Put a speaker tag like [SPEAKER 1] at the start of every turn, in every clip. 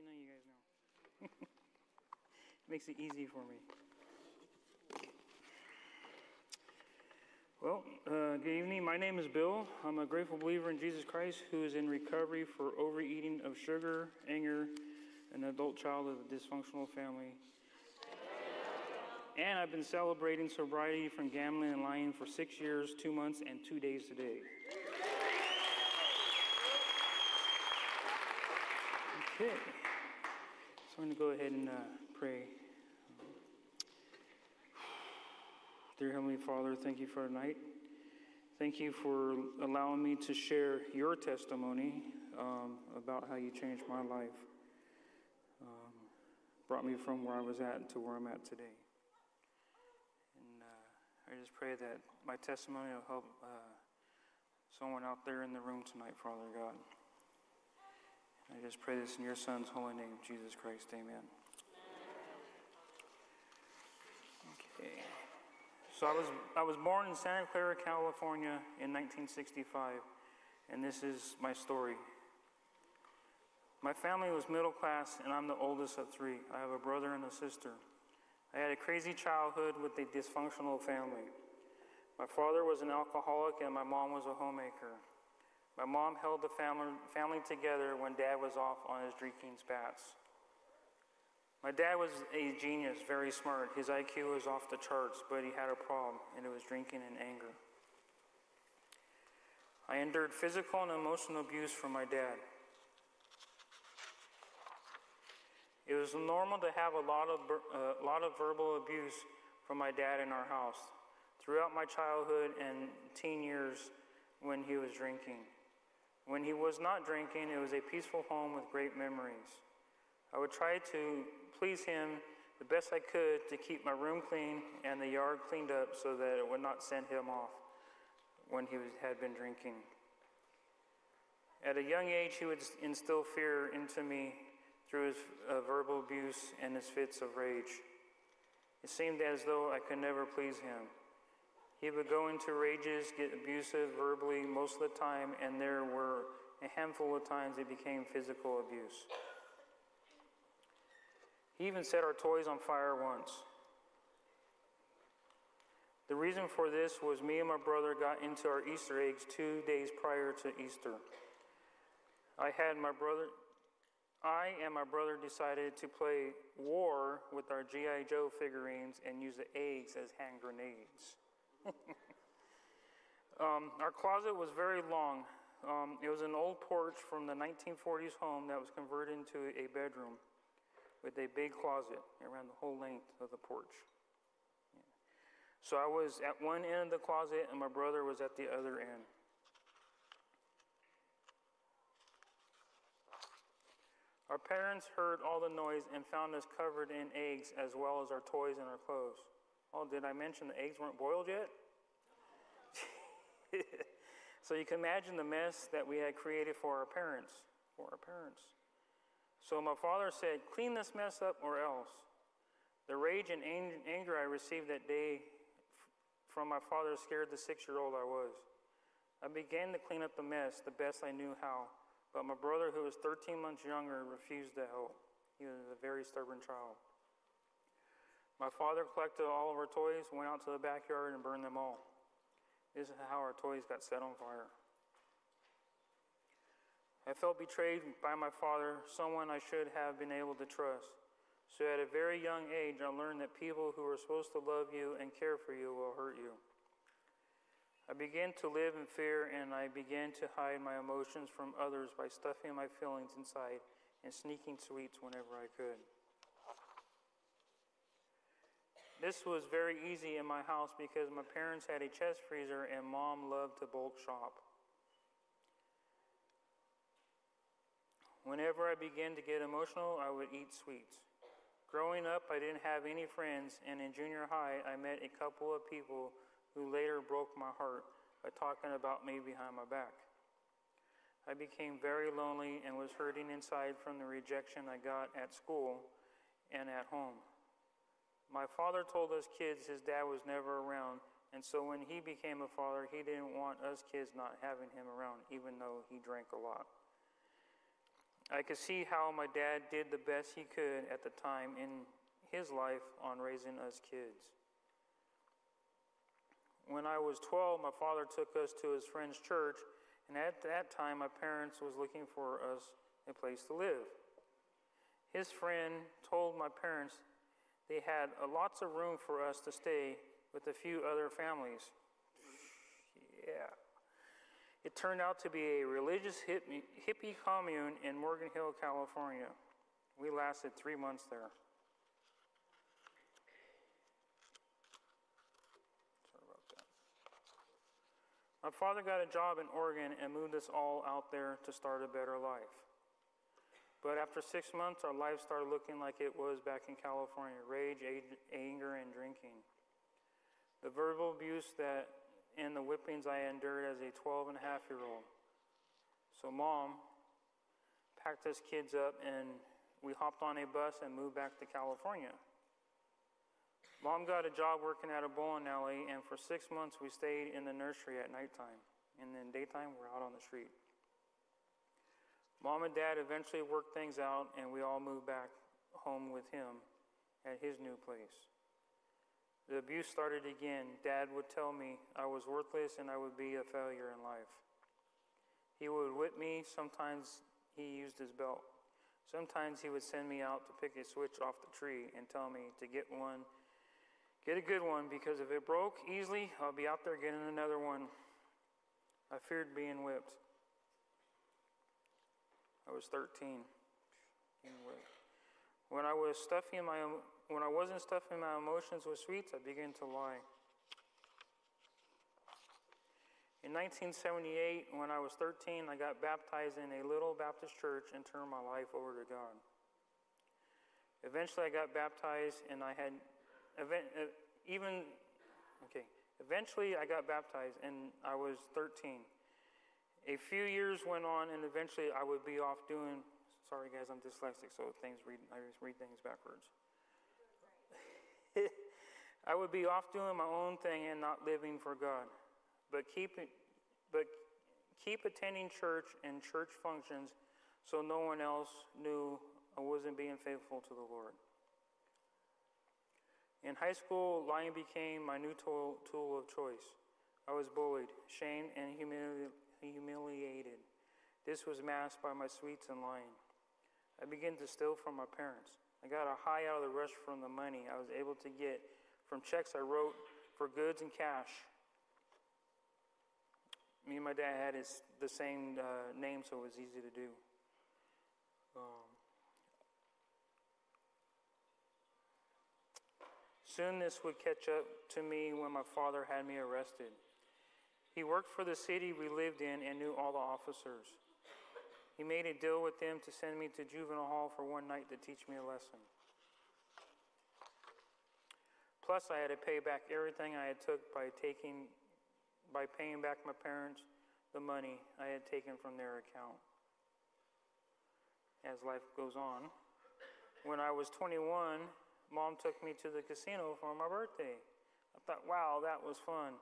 [SPEAKER 1] you know you guys know. Makes it easy for me. Well, uh, good evening. My name is Bill. I'm a grateful believer in Jesus Christ who is in recovery for overeating of sugar, anger, an adult child of a dysfunctional family. And I've been celebrating sobriety from gambling and lying for six years, two months, and two days today. Okay. I'm going to go ahead and uh, pray. Dear Heavenly Father, thank you for tonight. Thank you for allowing me to share your testimony um, about how you changed my life. Um, brought me from where I was at to where I'm at today. And uh, I just pray that my testimony will help uh, someone out there in the room tonight, Father God. I just pray this in your Son's holy name, Jesus Christ. Amen. Okay. So I was, I was born in Santa Clara, California in 1965, and this is my story. My family was middle class, and I'm the oldest of three. I have a brother and a sister. I had a crazy childhood with a dysfunctional family. My father was an alcoholic, and my mom was a homemaker. My mom held the family, family together when dad was off on his drinking spats. My dad was a genius, very smart. His IQ was off the charts, but he had a problem, and it was drinking and anger. I endured physical and emotional abuse from my dad. It was normal to have a lot of, uh, lot of verbal abuse from my dad in our house throughout my childhood and teen years when he was drinking. When he was not drinking, it was a peaceful home with great memories. I would try to please him the best I could to keep my room clean and the yard cleaned up so that it would not send him off when he was, had been drinking. At a young age, he would instill fear into me through his uh, verbal abuse and his fits of rage. It seemed as though I could never please him. He would go into rages, get abusive verbally most of the time, and there were a handful of times it became physical abuse. He even set our toys on fire once. The reason for this was me and my brother got into our Easter eggs two days prior to Easter. I had my brother, I and my brother decided to play war with our G.I. Joe figurines and use the eggs as hand grenades. um, our closet was very long. Um, it was an old porch from the 1940s home that was converted into a bedroom with a big closet around the whole length of the porch. Yeah. So I was at one end of the closet, and my brother was at the other end. Our parents heard all the noise and found us covered in eggs as well as our toys and our clothes. Oh, did I mention the eggs weren't boiled yet? so you can imagine the mess that we had created for our parents. For our parents. So my father said, Clean this mess up or else. The rage and anger I received that day from my father scared the six year old I was. I began to clean up the mess the best I knew how. But my brother, who was 13 months younger, refused to help. He was a very stubborn child. My father collected all of our toys, went out to the backyard, and burned them all. This is how our toys got set on fire. I felt betrayed by my father, someone I should have been able to trust. So at a very young age, I learned that people who are supposed to love you and care for you will hurt you. I began to live in fear and I began to hide my emotions from others by stuffing my feelings inside and sneaking sweets whenever I could. This was very easy in my house because my parents had a chest freezer and mom loved to bulk shop. Whenever I began to get emotional, I would eat sweets. Growing up, I didn't have any friends, and in junior high, I met a couple of people who later broke my heart by talking about me behind my back. I became very lonely and was hurting inside from the rejection I got at school and at home. My father told us kids his dad was never around, and so when he became a father, he didn't want us kids not having him around, even though he drank a lot. I could see how my dad did the best he could at the time in his life on raising us kids. When I was 12, my father took us to his friend's church, and at that time, my parents was looking for us a place to live. His friend told my parents they had lots of room for us to stay with a few other families. Yeah. It turned out to be a religious hippie, hippie commune in Morgan Hill, California. We lasted three months there. Sorry about that. My father got a job in Oregon and moved us all out there to start a better life. But after six months, our life started looking like it was back in California rage, anger, and drinking. The verbal abuse that and the whippings I endured as a 12 and a half year old. So, mom packed us kids up and we hopped on a bus and moved back to California. Mom got a job working at a bowling alley, and for six months we stayed in the nursery at nighttime. And then daytime, we're out on the street. Mom and dad eventually worked things out, and we all moved back home with him at his new place. The abuse started again. Dad would tell me I was worthless and I would be a failure in life. He would whip me. Sometimes he used his belt. Sometimes he would send me out to pick a switch off the tree and tell me to get one, get a good one, because if it broke easily, I'll be out there getting another one. I feared being whipped. I was 13. When I was stuffing my when I wasn't stuffing my emotions with sweets, I began to lie. In 1978, when I was 13, I got baptized in a little Baptist church and turned my life over to God. Eventually, I got baptized, and I had even okay. Eventually, I got baptized, and I was 13. A few years went on, and eventually, I would be off doing. Sorry, guys, I'm dyslexic, so things read I read things backwards. I would be off doing my own thing and not living for God. But keep, but keep attending church and church functions so no one else knew I wasn't being faithful to the Lord. In high school, lying became my new tool, tool of choice. I was bullied, shamed, and humili- humiliated. This was masked by my sweets and lying. I began to steal from my parents. I got a high out of the rush from the money I was able to get from checks I wrote for goods and cash. Me and my dad had his, the same uh, name, so it was easy to do. Um, soon this would catch up to me when my father had me arrested. He worked for the city we lived in and knew all the officers. He made a deal with them to send me to juvenile hall for one night to teach me a lesson. Plus, I had to pay back everything I had took by taking, by paying back my parents the money I had taken from their account. As life goes on, when I was 21, mom took me to the casino for my birthday. I thought, wow, that was fun.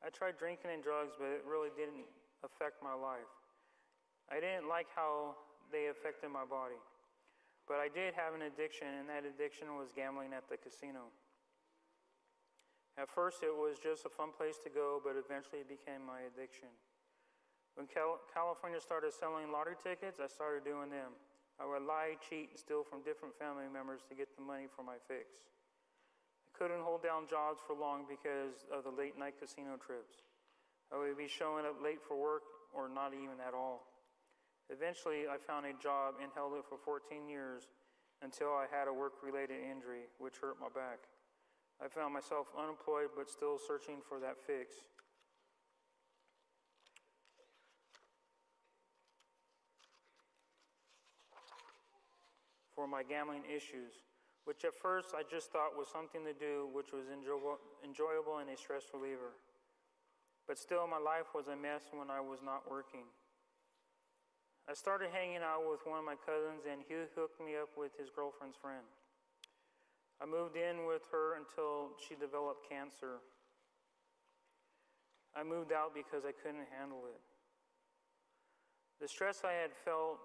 [SPEAKER 1] I tried drinking and drugs, but it really didn't affect my life. I didn't like how they affected my body. But I did have an addiction, and that addiction was gambling at the casino. At first, it was just a fun place to go, but eventually it became my addiction. When Cal- California started selling lottery tickets, I started doing them. I would lie, cheat, and steal from different family members to get the money for my fix. Couldn't hold down jobs for long because of the late night casino trips. I would be showing up late for work or not even at all. Eventually, I found a job and held it for 14 years until I had a work related injury, which hurt my back. I found myself unemployed but still searching for that fix. For my gambling issues, which at first I just thought was something to do, which was enjoyable and a stress reliever. But still, my life was a mess when I was not working. I started hanging out with one of my cousins, and he hooked me up with his girlfriend's friend. I moved in with her until she developed cancer. I moved out because I couldn't handle it. The stress I had felt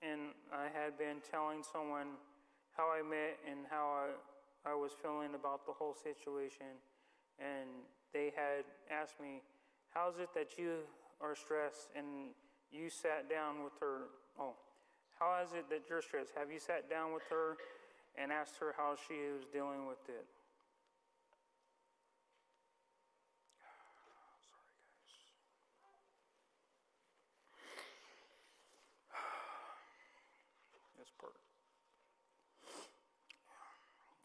[SPEAKER 1] and I had been telling someone how I met and how I, I was feeling about the whole situation. And they had asked me, How is it that you are stressed and you sat down with her? Oh, how is it that you're stressed? Have you sat down with her and asked her how she was dealing with it? this part.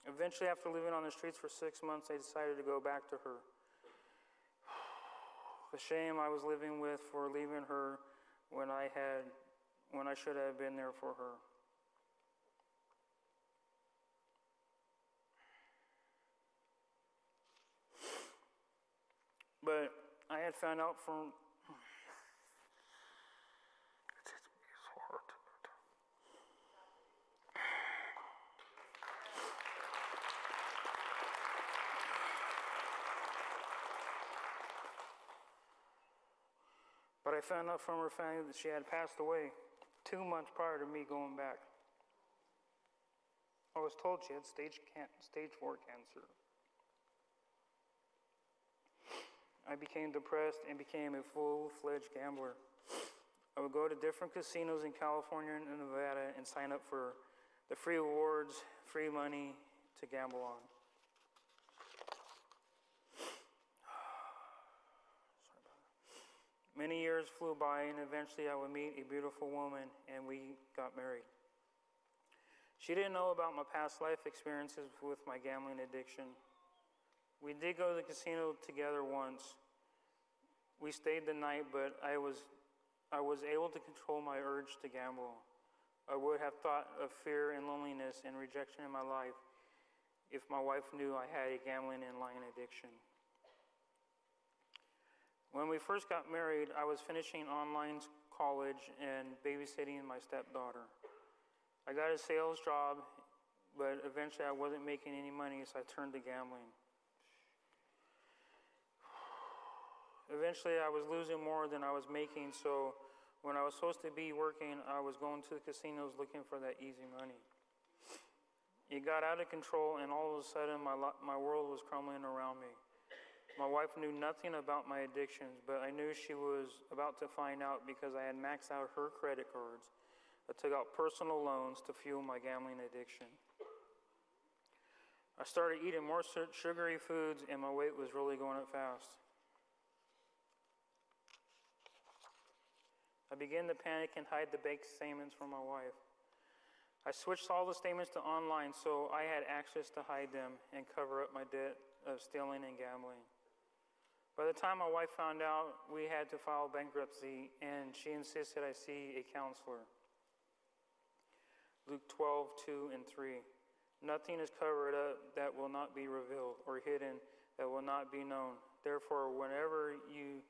[SPEAKER 1] Eventually, after living on the streets for six months, I decided to go back to her. The shame I was living with for leaving her when I had when I should have been there for her. But I had found out from found out from her family that she had passed away two months prior to me going back. I was told she had stage, can- stage four cancer. I became depressed and became a full fledged gambler. I would go to different casinos in California and Nevada and sign up for the free awards, free money to gamble on. Many years flew by, and eventually I would meet a beautiful woman, and we got married. She didn't know about my past life experiences with my gambling addiction. We did go to the casino together once. We stayed the night, but I was, I was able to control my urge to gamble. I would have thought of fear and loneliness and rejection in my life if my wife knew I had a gambling and lying addiction. When we first got married, I was finishing online college and babysitting my stepdaughter. I got a sales job, but eventually I wasn't making any money, so I turned to gambling. Eventually, I was losing more than I was making, so when I was supposed to be working, I was going to the casinos looking for that easy money. It got out of control, and all of a sudden, my, my world was crumbling around me. My wife knew nothing about my addictions, but I knew she was about to find out because I had maxed out her credit cards. I took out personal loans to fuel my gambling addiction. I started eating more sugary foods, and my weight was really going up fast. I began to panic and hide the baked statements from my wife. I switched all the statements to online so I had access to hide them and cover up my debt of stealing and gambling. By the time my wife found out, we had to file bankruptcy, and she insisted I see a counselor. Luke 12, 2 and 3. Nothing is covered up that will not be revealed, or hidden that will not be known. Therefore, whenever you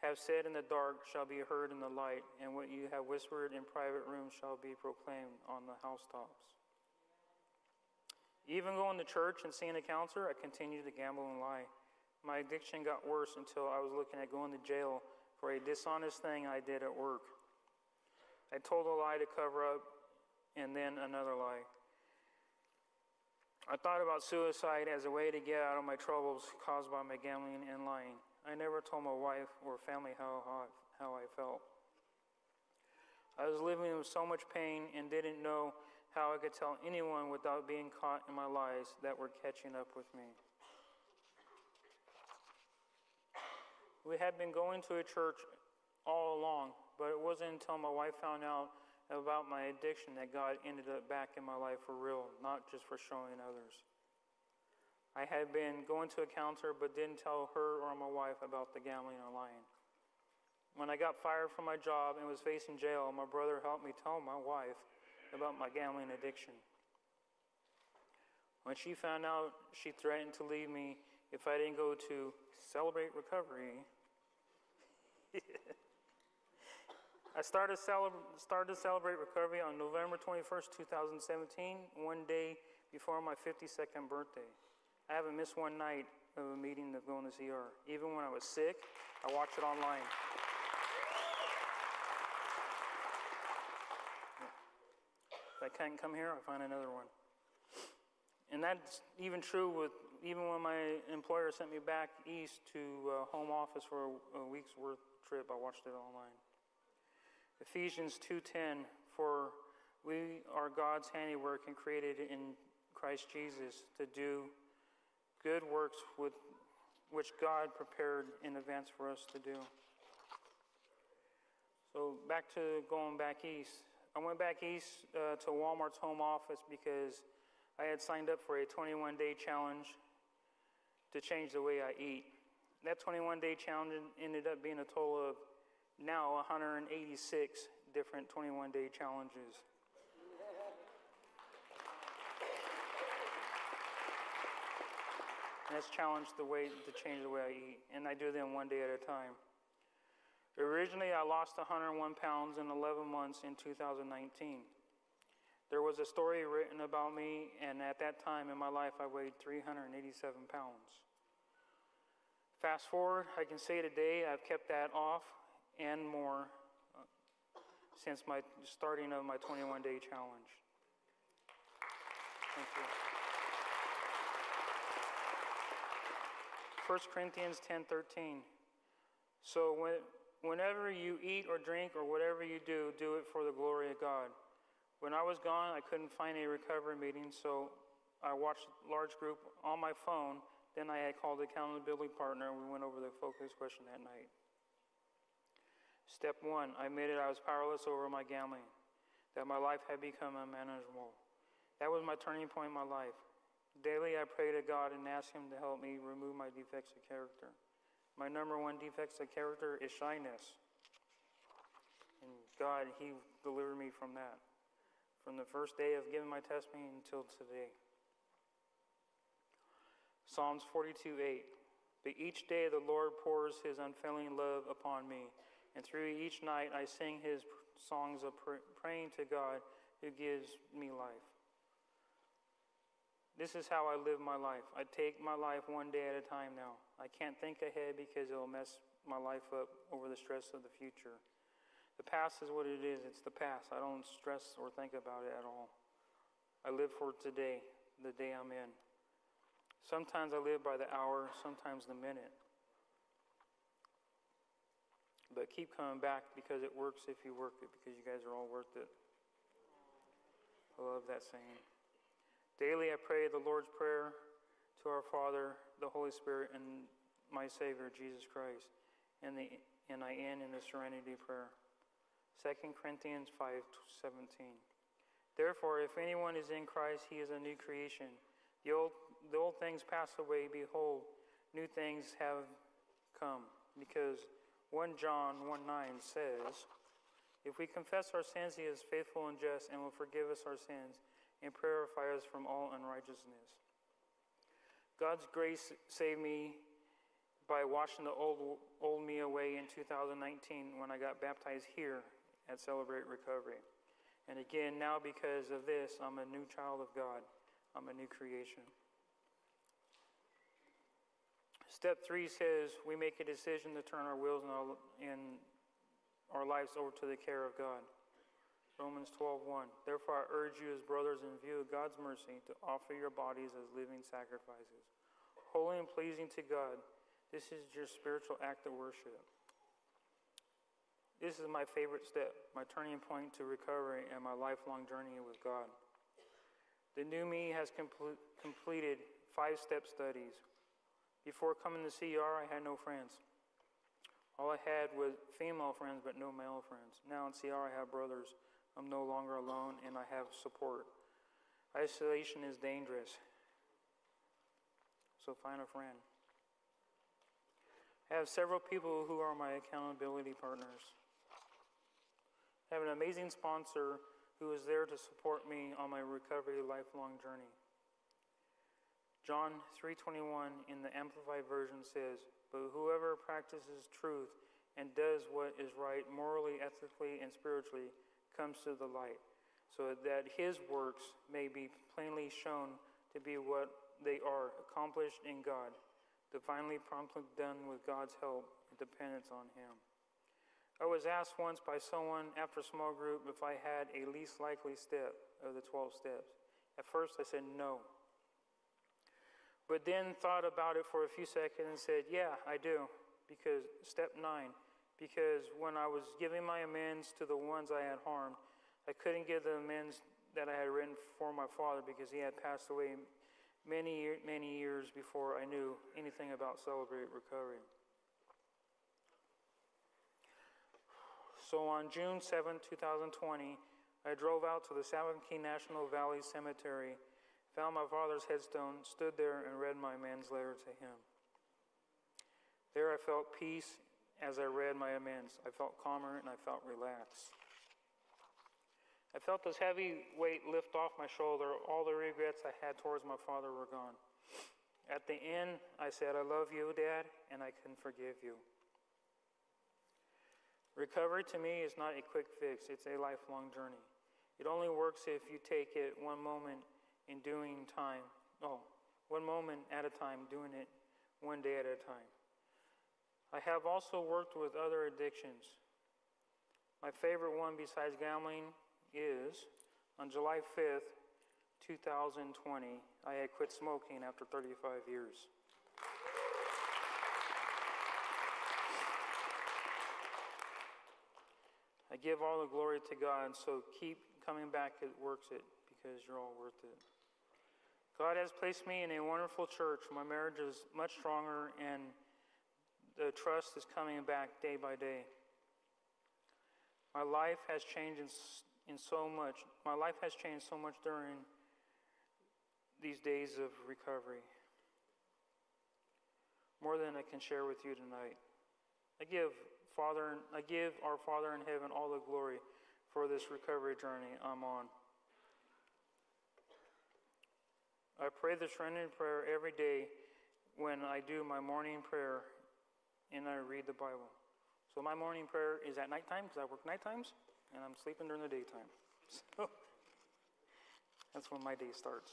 [SPEAKER 1] have said in the dark shall be heard in the light, and what you have whispered in private rooms shall be proclaimed on the housetops. Even going to church and seeing a counselor, I continued to gamble and lie. My addiction got worse until I was looking at going to jail for a dishonest thing I did at work. I told a lie to cover up, and then another lie. I thought about suicide as a way to get out of my troubles caused by my gambling and lying. I never told my wife or family how, how, how I felt. I was living with so much pain and didn't know how I could tell anyone without being caught in my lies that were catching up with me. We had been going to a church all along, but it wasn't until my wife found out about my addiction that God ended up back in my life for real, not just for showing others. I had been going to a counselor but didn't tell her or my wife about the gambling and lying. When I got fired from my job and was facing jail, my brother helped me tell my wife about my gambling addiction. When she found out, she threatened to leave me if I didn't go to celebrate recovery. I started, celebra- started to celebrate recovery on November 21st, 2017, one day before my 52nd birthday. I haven't missed one night of a meeting of going to CR. Even when I was sick, I watched it online. If I can't come here, I find another one. And that's even true with even when my employer sent me back east to uh, home office for a, a week's worth I watched it online. Ephesians 2:10 for we are God's handiwork and created in Christ Jesus to do good works with which God prepared in advance for us to do. So back to going back east. I went back east uh, to Walmart's home office because I had signed up for a 21 day challenge to change the way I eat. That 21 day challenge ended up being a total of now 186 different 21 day challenges. And that's challenged the way to change the way I eat, and I do them one day at a time. Originally, I lost 101 pounds in 11 months in 2019. There was a story written about me, and at that time in my life, I weighed 387 pounds. Fast forward, I can say today I've kept that off and more uh, since my starting of my 21 day challenge. Thank you. 1 Corinthians 10:13. So when, whenever you eat or drink or whatever you do, do it for the glory of God. When I was gone, I couldn't find a recovery meeting, so I watched large group on my phone. Then I had called the accountability partner, and we went over the focus question that night. Step one, I admitted I was powerless over my gambling, that my life had become unmanageable. That was my turning point in my life. Daily, I pray to God and ask Him to help me remove my defects of character. My number one defects of character is shyness. And God, He delivered me from that. From the first day of giving my testimony until today. Psalms 42 8. But each day the Lord pours His unfailing love upon me, and through each night I sing His songs of praying to God who gives me life. This is how I live my life. I take my life one day at a time now. I can't think ahead because it'll mess my life up over the stress of the future. The past is what it is. It's the past. I don't stress or think about it at all. I live for today, the day I'm in. Sometimes I live by the hour, sometimes the minute. But keep coming back because it works if you work it, because you guys are all worth it. I love that saying. Daily I pray the Lord's Prayer to our Father, the Holy Spirit, and my Savior, Jesus Christ. And, the, and I end in the serenity prayer. 2 Corinthians 5 17. Therefore, if anyone is in Christ, he is a new creation. The old, the old things pass away. Behold, new things have come. Because 1 John 1 9 says, If we confess our sins, he is faithful and just and will forgive us our sins and purify us from all unrighteousness. God's grace saved me by washing the old, old me away in 2019 when I got baptized here at Celebrate Recovery. And again, now because of this, I'm a new child of God. I'm a new creation. Step three says we make a decision to turn our wills and our, and our lives over to the care of God. Romans 12:1. Therefore I urge you as brothers in view of God's mercy to offer your bodies as living sacrifices, holy and pleasing to God. This is your spiritual act of worship. This is my favorite step, my turning point to recovery and my lifelong journey with God. The new me has compl- completed five step studies. Before coming to CR, I had no friends. All I had was female friends, but no male friends. Now in CR, I have brothers I'm no longer alone and I have support. Isolation is dangerous. So find a friend. I have several people who are my accountability partners. I have an amazing sponsor who is there to support me on my recovery lifelong journey. John 3:21 in the amplified version says, "But whoever practices truth and does what is right morally, ethically, and spiritually comes to the light, so that his works may be plainly shown to be what they are, accomplished in God, divinely promptly done with God's help and dependence on him. I was asked once by someone after a small group if I had a least likely step of the 12 steps. At first, I said no. But then thought about it for a few seconds and said, Yeah, I do. Because step nine, because when I was giving my amends to the ones I had harmed, I couldn't give the amends that I had written for my father because he had passed away many, many years before I knew anything about Celebrate Recovery. So on June 7, 2020, I drove out to the San Joaquin National Valley Cemetery, found my father's headstone, stood there, and read my amends letter to him. There I felt peace as I read my amends. I felt calmer and I felt relaxed. I felt this heavy weight lift off my shoulder. All the regrets I had towards my father were gone. At the end, I said, I love you, Dad, and I can forgive you. Recovery to me is not a quick fix, it's a lifelong journey. It only works if you take it one moment in doing time. Oh, one moment at a time, doing it one day at a time. I have also worked with other addictions. My favorite one besides gambling is on July 5th, 2020, I had quit smoking after 35 years. I give all the glory to God, so keep coming back. It works it because you're all worth it. God has placed me in a wonderful church. My marriage is much stronger, and the trust is coming back day by day. My life has changed in, in so much. My life has changed so much during these days of recovery. More than I can share with you tonight. I give Father, I give our Father in heaven all the glory for this recovery journey I'm on. I pray the Trinity prayer every day when I do my morning prayer and I read the Bible. So my morning prayer is at nighttime because I work night times and I'm sleeping during the daytime. So that's when my day starts.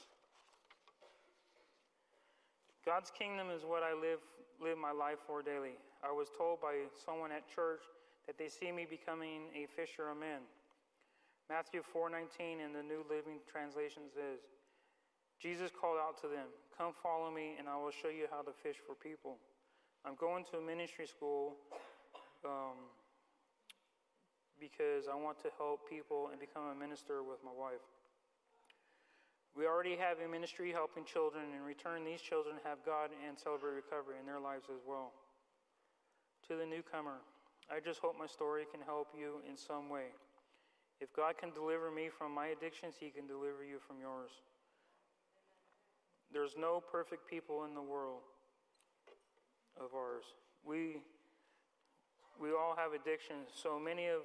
[SPEAKER 1] God's kingdom is what I live live my life for daily. I was told by someone at church that they see me becoming a fisher of men. Matthew 4:19 in the New Living Translation says, Jesus called out to them, "Come follow me, and I will show you how to fish for people." I'm going to a ministry school um, because I want to help people and become a minister with my wife. We already have a ministry helping children. In return, these children have God and celebrate recovery in their lives as well. To the newcomer, I just hope my story can help you in some way. If God can deliver me from my addictions, He can deliver you from yours. There's no perfect people in the world of ours. We we all have addictions. So many of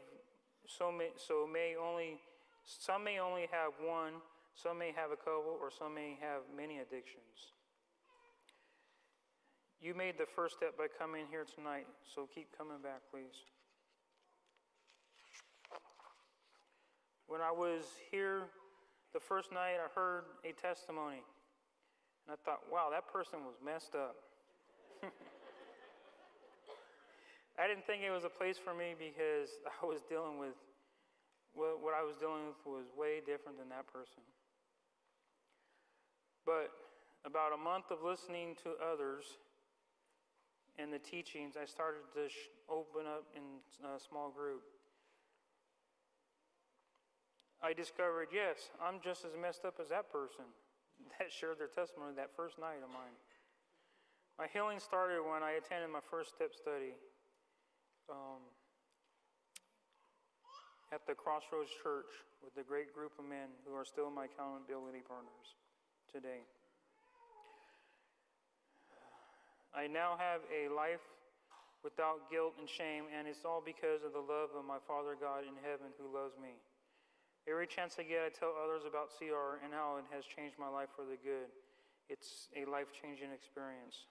[SPEAKER 1] so may so may only some may only have one some may have a couple, or some may have many addictions. You made the first step by coming here tonight, so keep coming back, please. When I was here the first night, I heard a testimony, and I thought, wow, that person was messed up. I didn't think it was a place for me because I was dealing with what I was dealing with was way different than that person. But about a month of listening to others and the teachings, I started to sh- open up in a small group. I discovered, yes, I'm just as messed up as that person that shared their testimony that first night of mine. My healing started when I attended my first step study um, at the Crossroads Church with a great group of men who are still my accountability partners today. I now have a life without guilt and shame, and it's all because of the love of my Father God in heaven who loves me. Every chance I get, I tell others about CR and how it has changed my life for the good. It's a life changing experience.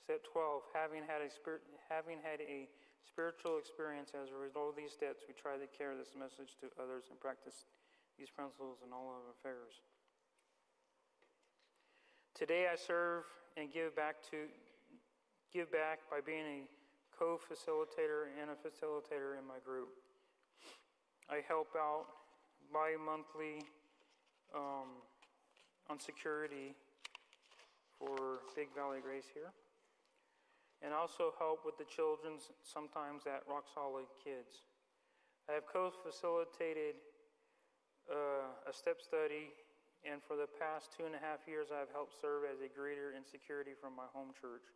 [SPEAKER 1] Step 12 having had, a spirit, having had a spiritual experience as a result of these steps, we try to carry this message to others and practice these principles in all of our affairs. Today I serve and give back to give back by being a co-facilitator and a facilitator in my group. I help out bi-monthly um, on security for Big Valley Grace here. And also help with the children's, sometimes at Rock Solid Kids. I have co-facilitated uh, a step study, and for the past two and a half years, I've helped serve as a greeter in security from my home church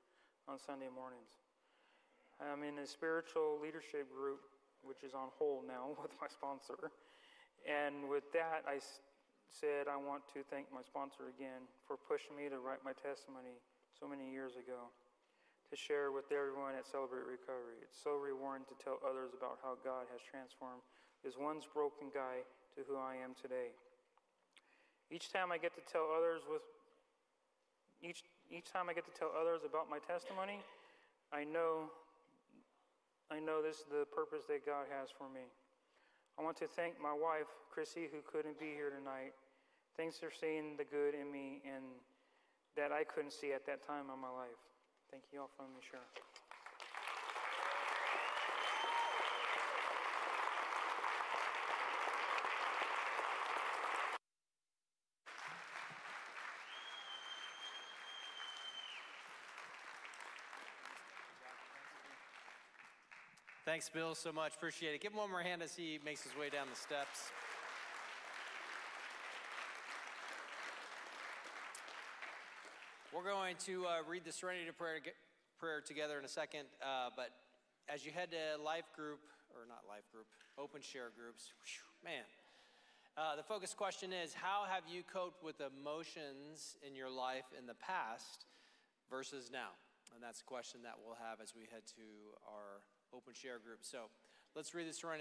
[SPEAKER 1] on Sunday mornings. I'm in a spiritual leadership group, which is on hold now with my sponsor. And with that, I said I want to thank my sponsor again for pushing me to write my testimony so many years ago to share with everyone at Celebrate Recovery. It's so rewarding to tell others about how God has transformed this once broken guy to who I am today. Each time I get to tell others with each each time I get to tell others about my testimony, I know I know this is the purpose that God has for me. I want to thank my wife, Chrissy, who couldn't be here tonight. Thanks for seeing the good in me and that I couldn't see at that time in my life. Thank you all for letting me.
[SPEAKER 2] Thanks, Bill, so much. Appreciate it. Give him one more hand as he makes his way down the steps. We're going to uh, read the Serenity prayer, prayer together in a second, uh, but as you head to life group, or not life group, open share groups, whew, man, uh, the focus question is How have you coped with emotions in your life in the past versus now? And that's a question that we'll have as we head to our open share group. So let's read this Serenity.